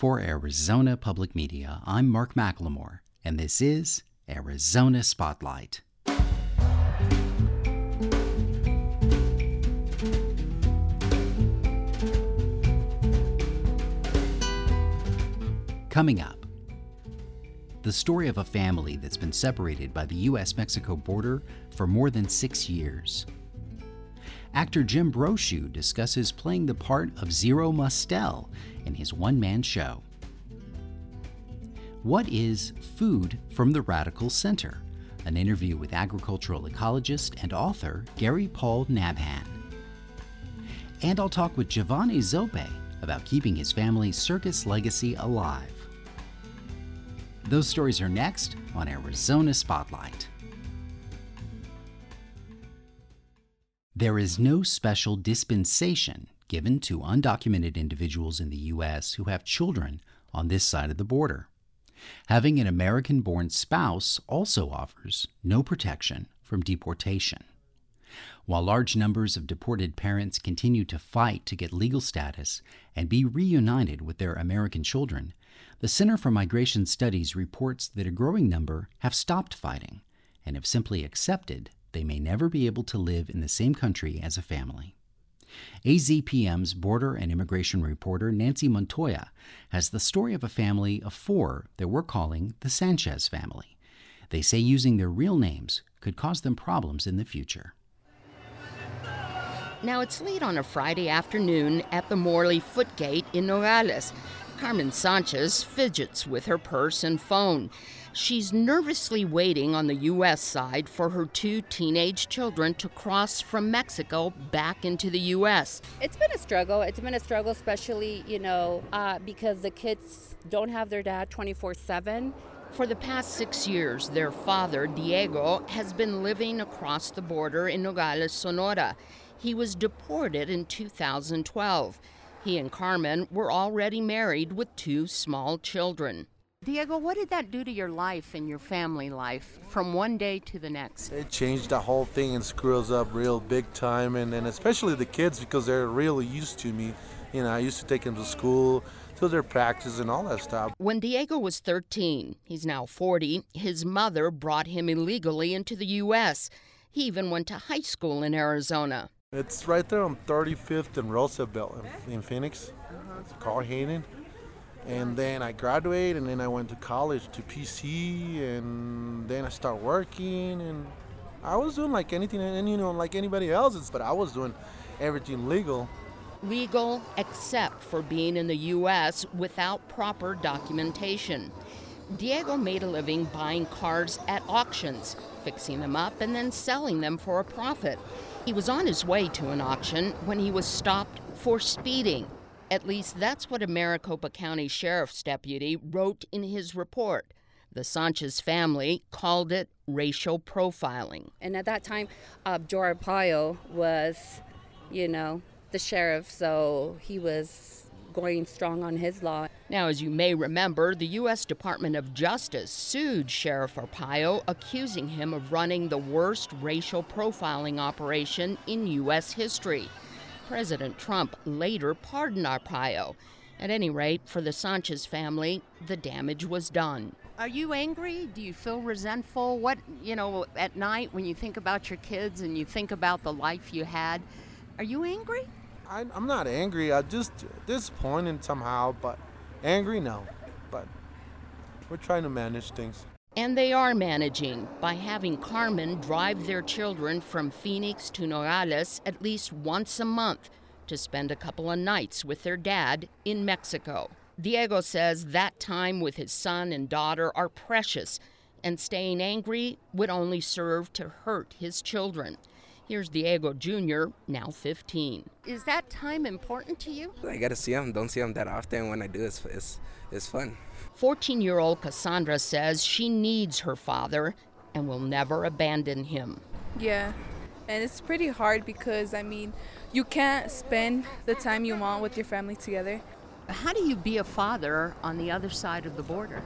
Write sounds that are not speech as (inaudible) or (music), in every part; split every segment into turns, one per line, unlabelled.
For Arizona Public Media, I'm Mark McLemore, and this is Arizona Spotlight. Coming up, the story of a family that's been separated by the U.S. Mexico border for more than six years. Actor Jim Brochu discusses playing the part of Zero Mostel in his one man show. What is Food from the Radical Center? An interview with agricultural ecologist and author Gary Paul Nabhan. And I'll talk with Giovanni Zoppe about keeping his family's circus legacy alive. Those stories are next on Arizona Spotlight. There is no special dispensation given to undocumented individuals in the U.S. who have children on this side of the border. Having an American born spouse also offers no protection from deportation. While large numbers of deported parents continue to fight to get legal status and be reunited with their American children, the Center for Migration Studies reports that a growing number have stopped fighting and have simply accepted they may never be able to live in the same country as a family. AZPM's border and immigration reporter Nancy Montoya has the story of a family of four that we're calling the Sanchez family. They say using their real names could cause them problems in the future.
Now it's late on a Friday afternoon at the Morley Footgate in Nogales. Carmen Sanchez fidgets with her purse and phone. She's nervously waiting on the U.S. side for her two teenage children to cross from Mexico back into the U.S.
It's been a struggle. It's been a struggle, especially, you know, uh, because the kids don't have their dad 24 7.
For the past six years, their father, Diego, has been living across the border in Nogales, Sonora. He was deported in 2012. He and Carmen were already married with two small children. Diego, what did that do to your life and your family life from one day to the next?
It changed the whole thing and screws up real big time, and, and especially the kids because they're really used to me. You know, I used to take them to school, to their practice, and all that stuff.
When Diego was 13, he's now 40, his mother brought him illegally into the U.S. He even went to high school in Arizona.
It's right there on 35th and Roosevelt in, in Phoenix. Uh-huh. It's Carl Hayden and then I graduated, and then I went to college to PC, and then I started working, and I was doing like anything, and you know, like anybody else, but I was doing everything legal.
Legal, except for being in the U.S. without proper documentation. Diego made a living buying cars at auctions, fixing them up, and then selling them for a profit. He was on his way to an auction when he was stopped for speeding. At least that's what a Maricopa County Sheriff's deputy wrote in his report. The Sanchez family called it racial profiling.
And at that time, uh, Arpaio was, you know, the sheriff, so he was going strong on his law.
Now, as you may remember, the U.S. Department of Justice sued Sheriff Arpaio, accusing him of running the worst racial profiling operation in U.S. history. President Trump later pardoned Arpaio. At any rate, for the Sanchez family, the damage was done. Are you angry? Do you feel resentful? What, you know, at night when you think about your kids and you think about the life you had, are you angry?
I, am not angry. I'm just disappointed somehow, but angry, no. But we're trying to manage things.
And they are managing by having Carmen drive their children from Phoenix to Nogales at least once a month to spend a couple of nights with their dad in Mexico. Diego says that time with his son and daughter are precious, and staying angry would only serve to hurt his children. Here's Diego Jr., now 15. Is that time important to you?
I got to see him. Don't see him that often. When I do, it's, it's, it's fun.
14 year old Cassandra says she needs her father and will never abandon him.
Yeah, and it's pretty hard because, I mean, you can't spend the time you want with your family together.
How do you be a father on the other side of the border?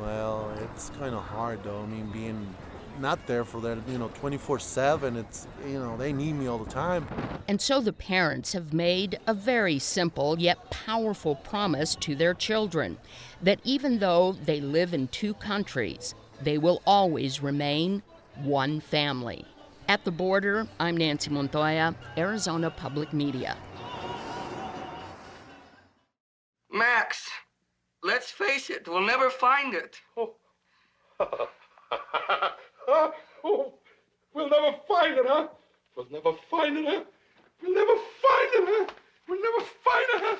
Well, it's kind of hard though. I mean, being not there for that, you know, 24/7. It's you know they need me all the time.
And so the parents have made a very simple yet powerful promise to their children that even though they live in two countries, they will always remain one family. At the border, I'm Nancy Montoya, Arizona Public Media.
Max, let's face it, we'll never find it.
Oh. (laughs) (laughs) Ah, oh, we'll never find it, huh? We'll never find huh? We'll never find huh? We'll never find huh?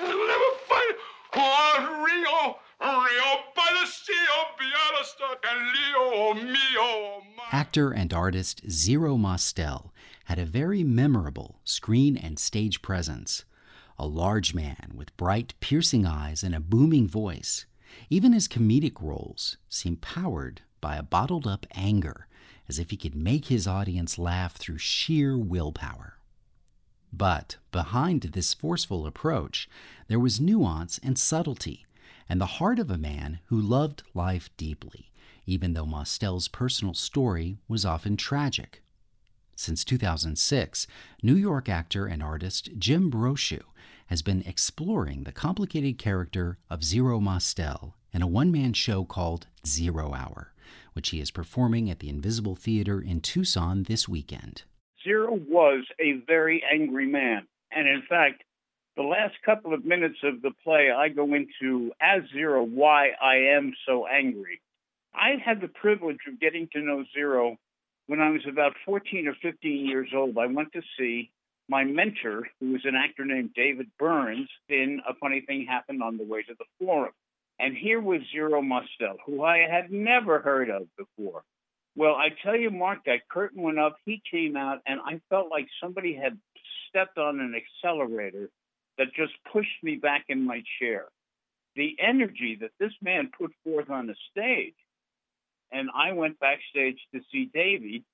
We'll never find it. Oh, Rio, Rio by the sea, oh, Bialystok and Leo, oh, my.
Actor and artist Zero Mostel had a very memorable screen and stage presence. A large man with bright, piercing eyes and a booming voice. Even his comedic roles seemed powered by a bottled up anger, as if he could make his audience laugh through sheer willpower. But behind this forceful approach, there was nuance and subtlety, and the heart of a man who loved life deeply, even though Mostel's personal story was often tragic. Since 2006, New York actor and artist Jim Brochu has been exploring the complicated character of Zero Mostel in a one man show called Zero Hour, which he is performing at the Invisible Theater in Tucson this weekend.
Zero was a very angry man. And in fact, the last couple of minutes of the play, I go into as Zero why I am so angry. I had the privilege of getting to know Zero when I was about 14 or 15 years old. I went to see my mentor, who was an actor named David Burns, in A Funny Thing Happened on the Way to the Forum. And here was Zero Mostel, who I had never heard of before. Well, I tell you, Mark, that curtain went up, he came out, and I felt like somebody had stepped on an accelerator that just pushed me back in my chair. The energy that this man put forth on the stage. And I went backstage to see Davey.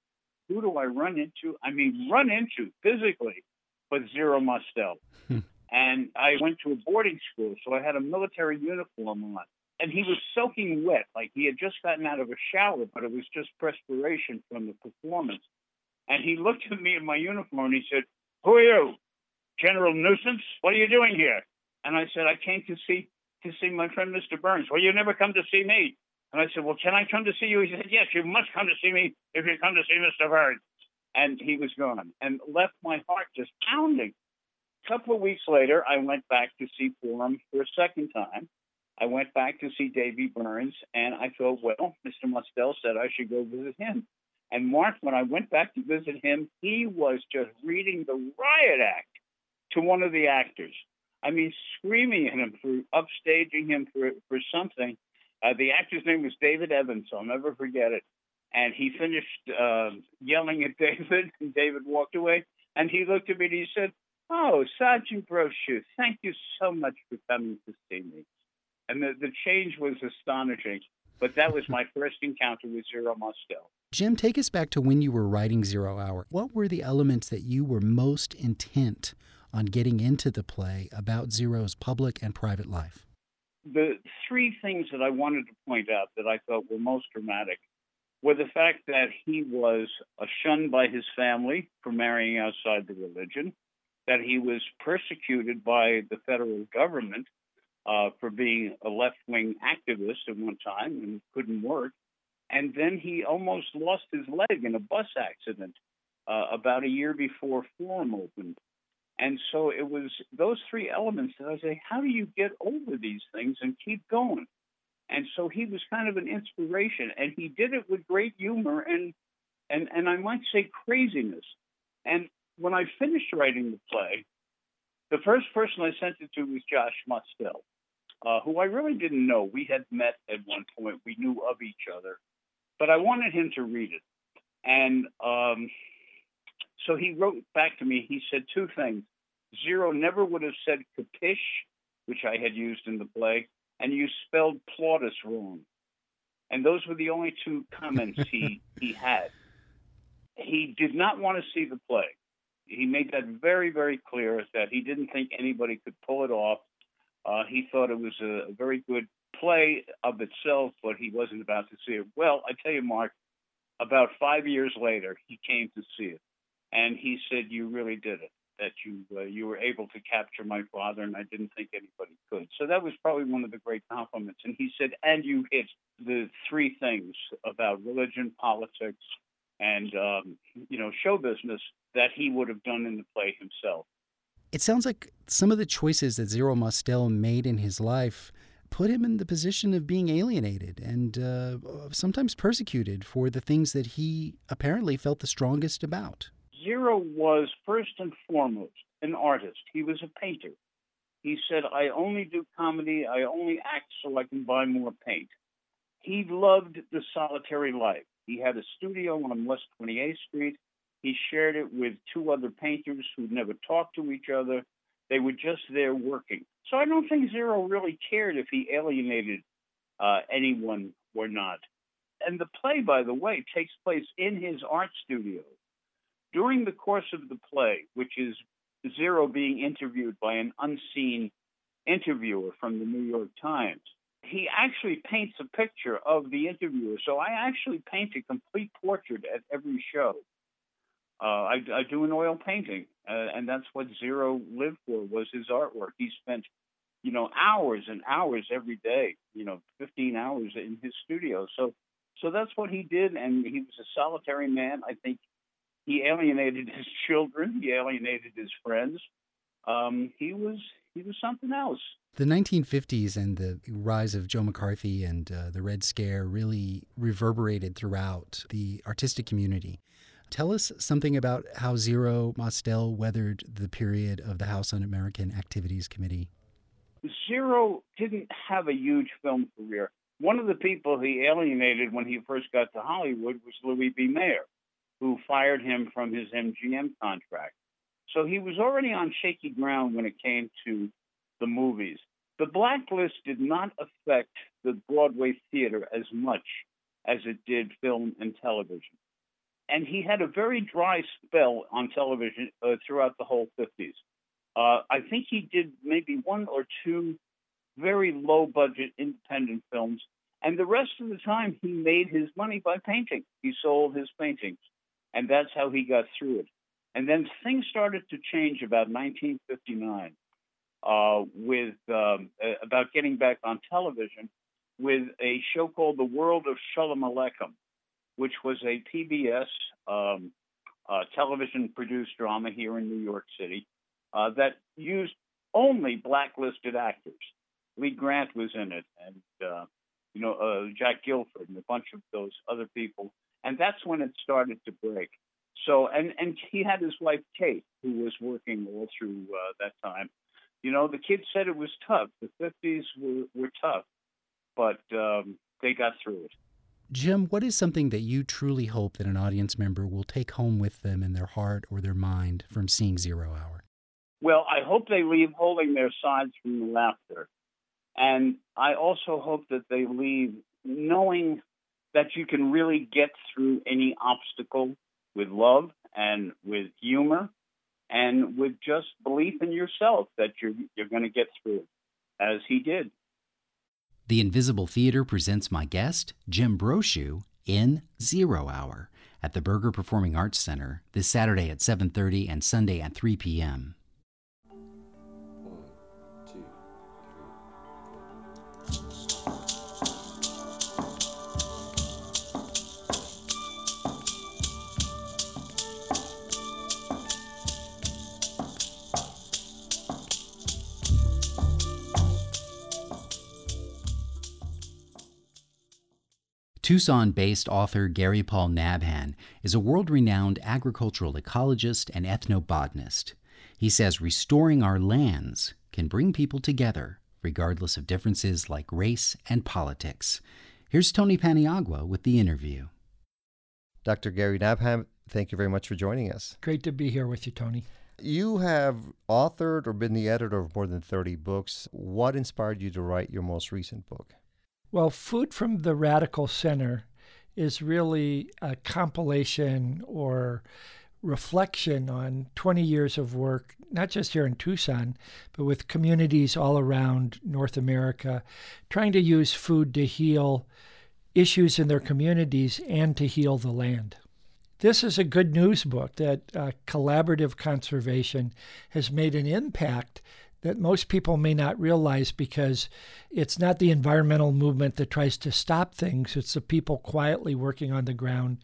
Who do I run into? I mean, run into physically, but Zero Mostel. (laughs) and I went to a boarding school, so I had a military uniform on. And he was soaking wet, like he had just gotten out of a shower, but it was just perspiration from the performance. And he looked at me in my uniform and he said, Who are you? General Nuisance? What are you doing here? And I said, I came to see to see my friend Mr. Burns. Well, you never come to see me. And I said, Well, can I come to see you? He said, Yes, you must come to see me if you come to see Mr. Burns. And he was gone and left my heart just pounding. A couple of weeks later, I went back to see Forum for a second time. I went back to see Davy Burns, and I thought, well, Mr. Mostel said I should go visit him. And Mark, when I went back to visit him, he was just reading the riot act to one of the actors. I mean, screaming at him for upstaging him for, for something. Uh, the actor's name was David Evans. I'll never forget it. And he finished uh, yelling at (laughs) David, and David walked away. And he looked at me and he said, Oh, Sergeant Brochu, thank you so much for coming to see me. And the, the change was astonishing. But that was (laughs) my first encounter with Zero Mostel.
Jim, take us back to when you were writing Zero Hour. What were the elements that you were most intent on getting into the play about Zero's public and private life?
The three things that I wanted to point out that I thought were most dramatic were the fact that he was shunned by his family for marrying outside the religion, that he was persecuted by the federal government uh, for being a left wing activist at one time and couldn't work. And then he almost lost his leg in a bus accident uh, about a year before Forum opened. And so it was those three elements that I say, how do you get over these things and keep going? And so he was kind of an inspiration, and he did it with great humor and and and I might say craziness. And when I finished writing the play, the first person I sent it to was Josh Mostel, uh, who I really didn't know. We had met at one point, we knew of each other, but I wanted him to read it. And um, so he wrote back to me. He said two things. Zero never would have said capish, which I had used in the play, and you spelled Plautus wrong. And those were the only two comments he, he had. He did not want to see the play. He made that very, very clear that he didn't think anybody could pull it off. Uh, he thought it was a, very good play of itself, but he wasn't about to see it. Well, I tell you, Mark, About five years later, he came to see it, and he said, "You really did it. That you uh, you were able to capture my father, and I didn't think anybody could." So that was probably one of the great compliments. And he said, "And you hit the three things about religion, politics, and um, you know show business that he would have done in the play himself."
It sounds like some of the choices that Zero Mostel made in his life put him in the position of being alienated and uh, sometimes persecuted for the things that he apparently felt the strongest about.
Zero was first and foremost an artist. He was a painter. He said, I only do comedy, I only act so I can buy more paint. He loved the solitary life. He had a studio on West 28th Street. He shared it with two other painters who never talked to each other. They were just there working. So I don't think Zero really cared if he alienated uh, anyone or not. And the play, by the way, takes place in his art studio. During the course of the play, which is Zero being interviewed by an unseen interviewer from the New York Times, he actually paints a picture of the interviewer. So I actually paint a complete portrait at every show. Uh, I, I, do an oil painting, uh, and that's what Zero lived for was his artwork. He spent, you know, hours and hours every day, you know, 15 hours in his studio. So, so that's what he did, and he was a solitary man. I think he alienated his (laughs) children, he alienated his friends. Um, he was he was something else.
The 1950s and the rise of Joe McCarthy and uh, the Red Scare really reverberated throughout the artistic community. Tell us something about how Zero Mostel weathered the period of the House Un American Activities Committee.
Zero didn't have a huge film career. One of the people he alienated when he first got to Hollywood was Louis B. Mayer, who fired him from his MGM contract. So he was already on shaky ground when it came to the movies. The blacklist did not affect the Broadway theater as much as it did film and television and he had a very dry spell on television uh, throughout the whole 50s. Uh, I think he did maybe one or two very low budget independent films, and the rest of the time he made his money by painting. He sold his paintings, and that's how he got through it. And then things started to change about 1959 uh, with um, about getting back on television with a show called The World of Shalom Aleichem which was a PBS um, uh, television produced drama here in New York City uh, that used only blacklisted actors. Lee Grant was in it, and uh, you know uh, Jack Gilford and a bunch of those other people, and that's when it started to break. So, and and he had his wife Kate, who was working all through uh, that time. You know, the kids said it was tough. The 50s were, were tough, but um, they got through it.
Jim, what is something that you truly hope that an audience member will take home with them in their heart or their mind from seeing Zero Hour?
Well, I hope they leave holding their sides from the laughter. And I also hope that they leave knowing that you can really get through any obstacle with love and with humor and with just belief in yourself that you're you're going to get through as he did.
The Invisible Theater presents my guest, Jim Brochu, in Zero Hour at the Berger Performing Arts Center this Saturday at 7:30 and Sunday at 3 p.m. Tucson based author Gary Paul Nabhan is a world renowned agricultural ecologist and ethnobotanist. He says restoring our lands can bring people together, regardless of differences like race and politics. Here's Tony Paniagua with the interview.
Dr. Gary Nabhan, thank you very much for joining us.
Great to be here with you, Tony.
You have authored or been the editor of more than 30 books. What inspired you to write your most recent book?
Well, Food from the Radical Center is really a compilation or reflection on 20 years of work, not just here in Tucson, but with communities all around North America, trying to use food to heal issues in their communities and to heal the land. This is a good news book that uh, collaborative conservation has made an impact that most people may not realize because it's not the environmental movement that tries to stop things, it's the people quietly working on the ground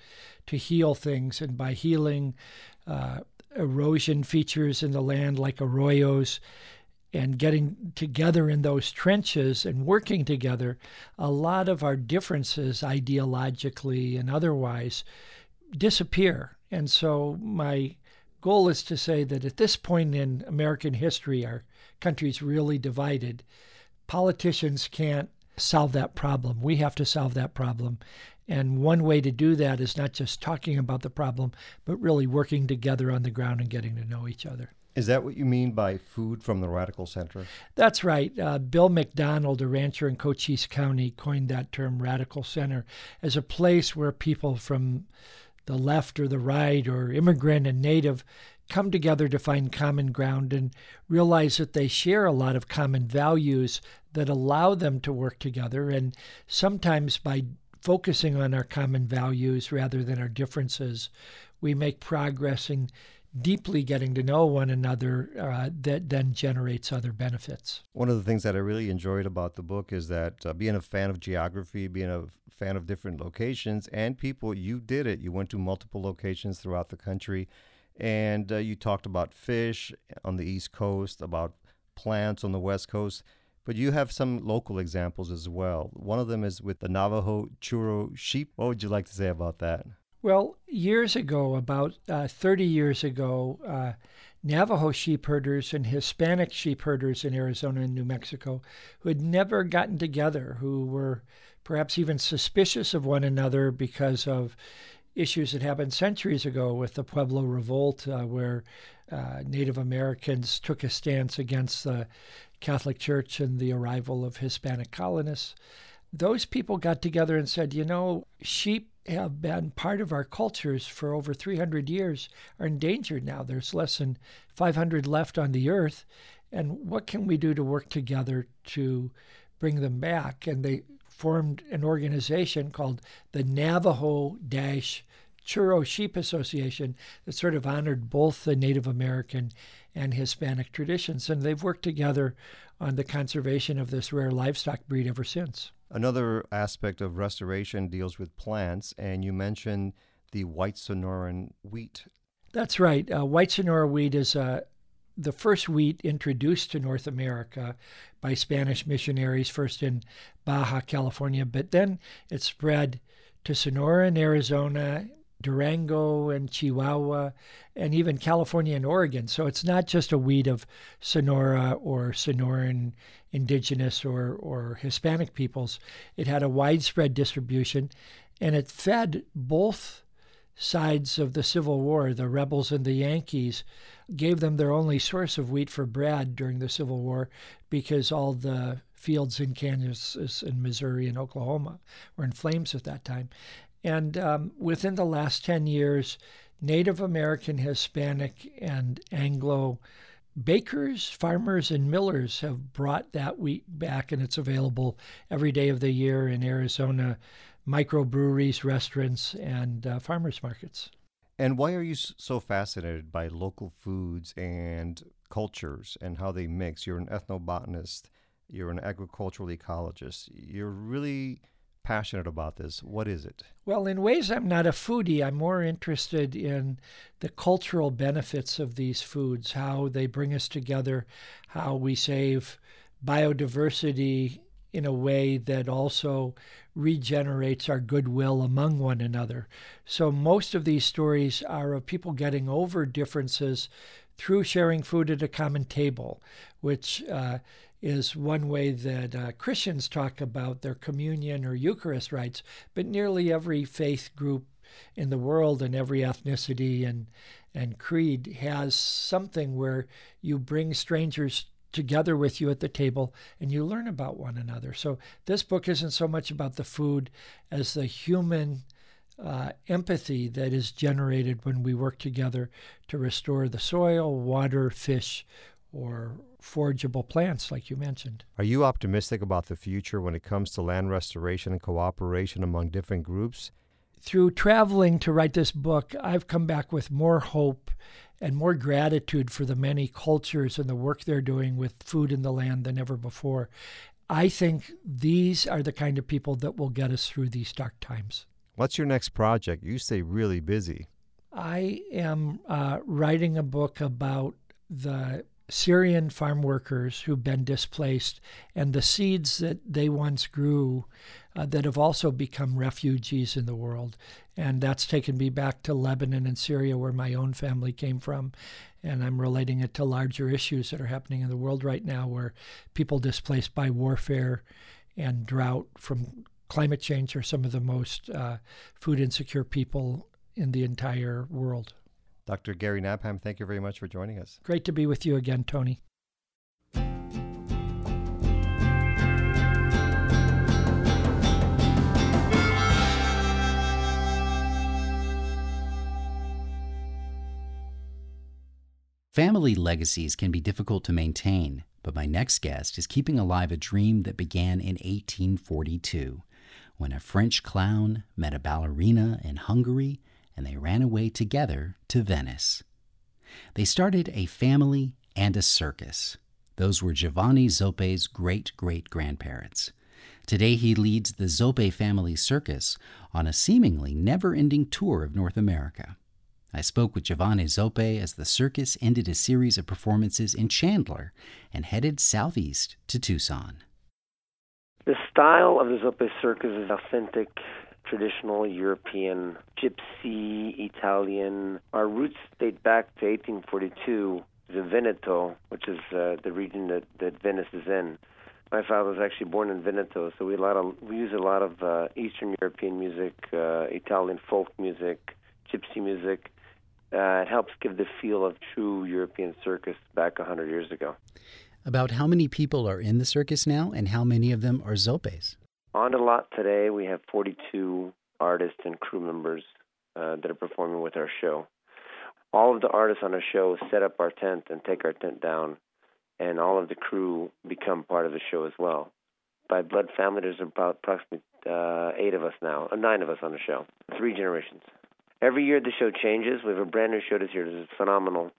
to heal things. And by healing uh, erosion features in the land like arroyos and getting together in those trenches and working together, a lot of our differences ideologically and otherwise disappear. And so my goal is to say that at this point in American history, our country's really divided. Politicians can't solve that problem. We have to solve that problem. And one way to do that is not just talking about the problem, but really working together on the ground and getting to know each other.
Is that what you mean by food from the radical center?
That's right. Uh, Bill McDonald, a rancher in Cochise County, coined that term radical center as a place where people from the left or the right or immigrant and native come together to find common ground and realize that they share a lot of common values that allow them to work together. And sometimes by focusing on our common values rather than our differences, we make progress in deeply getting to know one another uh, that then generates other benefits.
One of the things that I really enjoyed about the book is that uh, being a fan of geography, being a fan of different locations and people, you did it. You went to multiple locations throughout the country and uh, you talked about fish on the East Coast, about plants on the West Coast. But you have some local examples as well. One of them is with the Navajo Churro sheep. What would you like to say about that?
Well, years ago, about uh, 30 years ago, uh, Navajo sheep herders and Hispanic sheep herders in Arizona and New Mexico who had never gotten together, who were perhaps even suspicious of one another because of issues that happened centuries ago with the Pueblo Revolt, uh, where uh, Native Americans took a stance against the Catholic Church and the arrival of Hispanic colonists. Those people got together and said, you know, sheep have been part of our cultures for over 300 years are endangered now. There's less than 500 left on the earth. And what can we do to work together to bring them back? And they formed an organization called the Navajo Dash Churro Sheep Association that sort of honored both the Native American and Hispanic traditions. And they've worked together on the conservation of this rare livestock breed ever since.
Another aspect of restoration deals with plants, and you mentioned the white Sonoran wheat.
That's right. Uh, white Sonora wheat is uh, the first wheat introduced to North America by Spanish missionaries, first in Baja California, but then it spread to Sonora and Arizona, Durango and Chihuahua, and even California and Oregon. So it's not just a wheat of Sonora or Sonoran indigenous or, or Hispanic peoples. It had a widespread distribution and it fed both sides of the Civil War, the rebels and the Yankees, gave them their only source of wheat for bread during the Civil War because all the fields in Kansas and Missouri and Oklahoma were in flames at that time. And um, within the last 10 years, Native American, Hispanic, and Anglo bakers, farmers, and millers have brought that wheat back, and it's available every day of the year in Arizona microbreweries, restaurants, and uh, farmers markets.
And why are you so fascinated by local foods and cultures and how they mix? You're an ethnobotanist, you're an agricultural ecologist. You're really passionate about this. What is it?
Well, in ways, I'm not a foodie. I'm more interested in the cultural benefits of these foods, how they bring us together, how we save biodiversity in a way that also regenerates our goodwill among one another. So, most of these stories are of people getting over differences through sharing food at a common table, which uh, is one way that uh, Christians talk about their communion or Eucharist rites, but nearly every faith group in the world and every ethnicity and and creed has something where you bring strangers together with you at the table and you learn about one another. So this book isn't so much about the food as the human uh, empathy that is generated when we work together to restore the soil, water, fish, or forageable plants, like you mentioned.
Are you optimistic about the future when it comes to land restoration and cooperation among different groups?
Through traveling to write this book, I've come back with more hope and more gratitude for the many cultures and the work they're doing with food in the land than ever before. I think these are the kind of people that will get us through these dark times.
What's your next project? You stay really busy.
I am uh, writing a book about the Syrian farm workers who've been displaced and the seeds that they once grew uh, that have also become refugees in the world. And that's taken me back to Lebanon and Syria, where my own family came from. And I'm relating it to larger issues that are happening in the world right now, where people displaced by warfare and drought from climate change are some of the most uh, food insecure people in the entire world.
Dr. Gary Nabhan, thank you very much for joining us.
Great to be with you again, Tony.
Family legacies can be difficult to maintain, but my next guest is keeping alive a dream that began in 1842 when a French clown met a ballerina in Hungary and they ran away together to Venice. They started a family and a circus. Those were Giovanni Zoppe's great great grandparents. Today he leads the Zoppe family circus on a seemingly never ending tour of North America. I spoke with Giovanni Zoppe as the circus ended a series of performances in Chandler and headed southeast to Tucson.
The style of the Zoppe circus is authentic traditional European, gypsy, Italian. Our roots date back to 1842, the Veneto, which is uh, the region that, that Venice is in. My father was actually born in Veneto, so we a lot of we use a lot of uh, Eastern European music, uh, Italian folk music, gypsy music. Uh, it helps give the feel of true European circus back hundred years ago.
About how many people are in the circus now, and how many of them are Zoppes?
On the lot today, we have 42 artists and crew members uh, that are performing with our show. All of the artists on our show set up our tent and take our tent down, and all of the crew become part of the show as well. By blood family, there's about approximately uh, eight of us now, uh, nine of us on the show, three generations. Every year the show changes. We have a brand new show this year. Is phenomenal,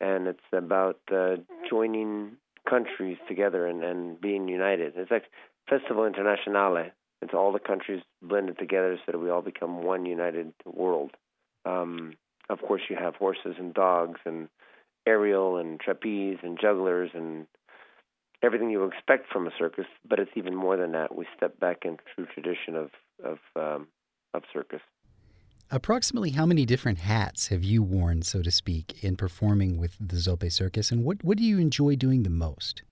and it's about uh, joining countries together and, and being united. It's like Festival Internationale. It's all the countries blended together so that we all become one united world. Um, of course, you have horses and dogs and aerial and trapeze and jugglers and everything you expect from a circus, but it's even more than that. We step back in true tradition of of um, of circus.
Approximately how many different hats have you worn, so to speak, in performing with the Zoppe Circus, and what what do you enjoy doing the most?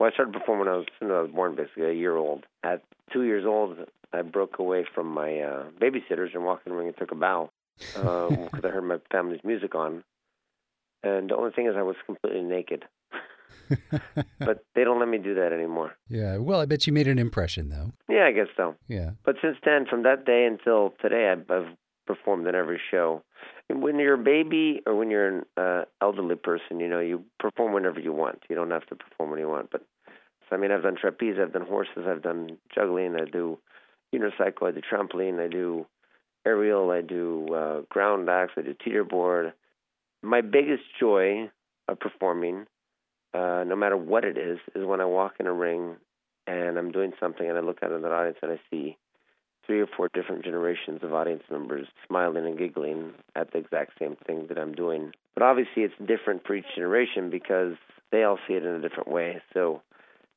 Well, I started performing when I was when I was born, basically a year old. At two years old, I broke away from my uh, babysitters and walked in the ring and took a bow because um, (laughs) I heard my family's music on. And the only thing is, I was completely naked. (laughs) but they don't let me do that anymore.
Yeah, well, I bet you made an impression, though.
Yeah, I guess so.
Yeah.
But since then, from that day until today, I've, I've performed in every show. When you're a baby or when you're an uh, elderly person, you know, you perform whenever you want. You don't have to perform when you want. But so, I mean, I've done trapeze, I've done horses, I've done juggling, I do unicycle, I do trampoline, I do aerial, I do uh, ground axe, I do teeterboard. My biggest joy of performing, uh, no matter what it is, is when I walk in a ring and I'm doing something and I look out in the audience and I see three or four different generations of audience members smiling and giggling at the exact same thing that I'm doing. But obviously, it's different for each generation because they all see it in a different way. So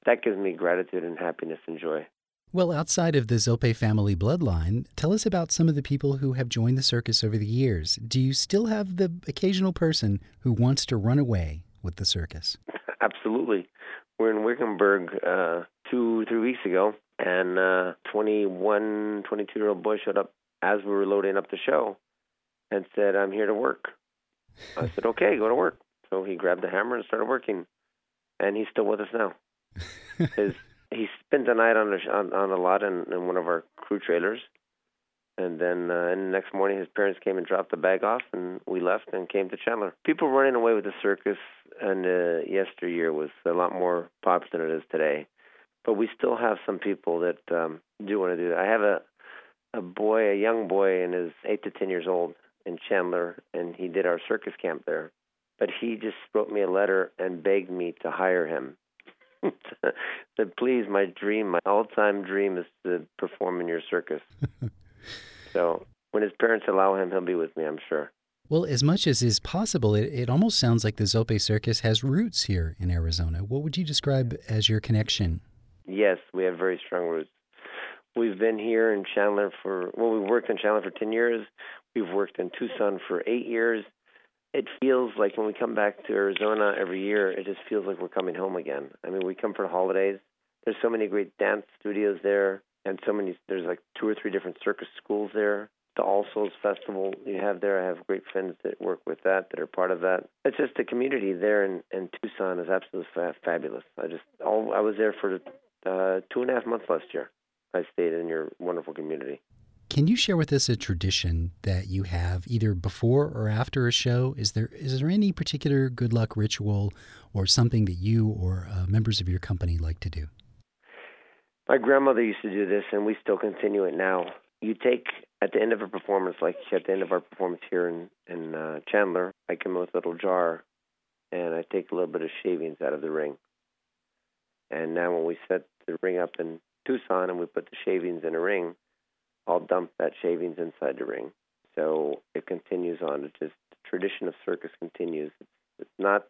that gives me gratitude and happiness and joy.
Well, outside of the Zoppe family bloodline, tell us about some of the people who have joined the circus over the years. Do you still have the occasional person who wants to run away with the circus? (laughs)
Absolutely. We're in Wickenburg uh, two, three weeks ago, and uh, 21, 22 year old boy showed up as we were loading up the show and said, I'm here to work. I said, okay, go to work. So he grabbed the hammer and started working, and he's still with us now. (laughs) His, he spent the night on a, on, on a lot in, in one of our crew trailers, and then uh, and the next morning his parents came and dropped the bag off, and we left and came to Chandler. People running away with the circus and uh, yesteryear was a lot more popular than it is today. But we still have some people that um, do want to do that. I have a a boy, a young boy, and is eight to ten years old in Chandler, and he did our circus camp there. But he just wrote me a letter and begged me to hire him. (laughs) Said, please, my dream, my all-time dream is to perform in your circus. (laughs) so when his parents allow him, he'll be with me, I'm sure.
Well, as much as is possible, it, it almost sounds like the Zoppe Circus has roots here in Arizona. What would you describe as your connection?
Yes, we have very strong roots. We've been here in Chandler for, well, we've worked in Chandler for 10 years. We've worked in Tucson for eight years. It feels like when we come back to Arizona every year, it just feels like we're coming home again. I mean, we come for the holidays. There's so many great dance studios there, and so many, there's like two or three different circus schools there the All Souls Festival you have there. I have great friends that work with that, that are part of that. It's just the community there in, in Tucson is absolutely fa- fabulous. I just all I was there for uh, two and a half months last year. I stayed in your wonderful community.
Can you share with us a tradition that you have either before or after a show? Is there is there any particular good luck ritual or something that you or uh, members of your company like to do?
My grandmother used to do this, and we still continue it now. You take at the end of a performance, like at the end of our performance here in in uh, Chandler, I come with a little jar, and I take a little bit of shavings out of the ring. And now when we set the ring up in Tucson and we put the shavings in a ring, I'll dump that shavings inside the ring. So it continues on. It just the tradition of circus continues. It's, it's not.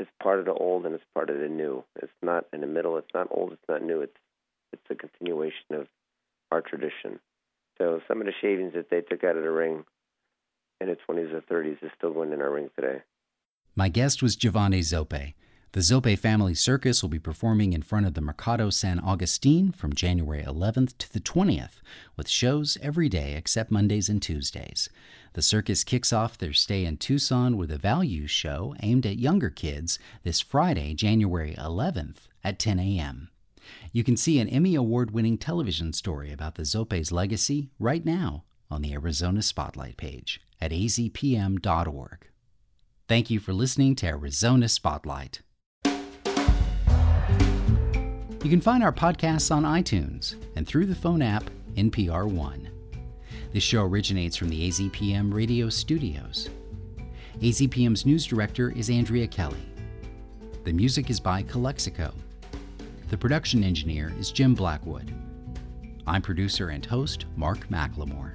It's part of the old and it's part of the new. It's not in the middle. It's not old. It's not new. It's it's a continuation of our tradition. So some of the shavings that they took out of the ring in the 20s or 30s is still going in our ring today.
My guest was Giovanni Zoppe. The Zoppe Family Circus will be performing in front of the Mercado San Agustin from January 11th to the 20th, with shows every day except Mondays and Tuesdays. The circus kicks off their stay in Tucson with a value show aimed at younger kids this Friday, January 11th at 10 a.m. You can see an Emmy Award winning television story about the Zoppe's legacy right now on the Arizona Spotlight page at azpm.org. Thank you for listening to Arizona Spotlight. You can find our podcasts on iTunes and through the phone app NPR One. This show originates from the AZPM radio studios. AZPM's news director is Andrea Kelly. The music is by Calexico. The production engineer is Jim Blackwood. I'm producer and host Mark McLemore.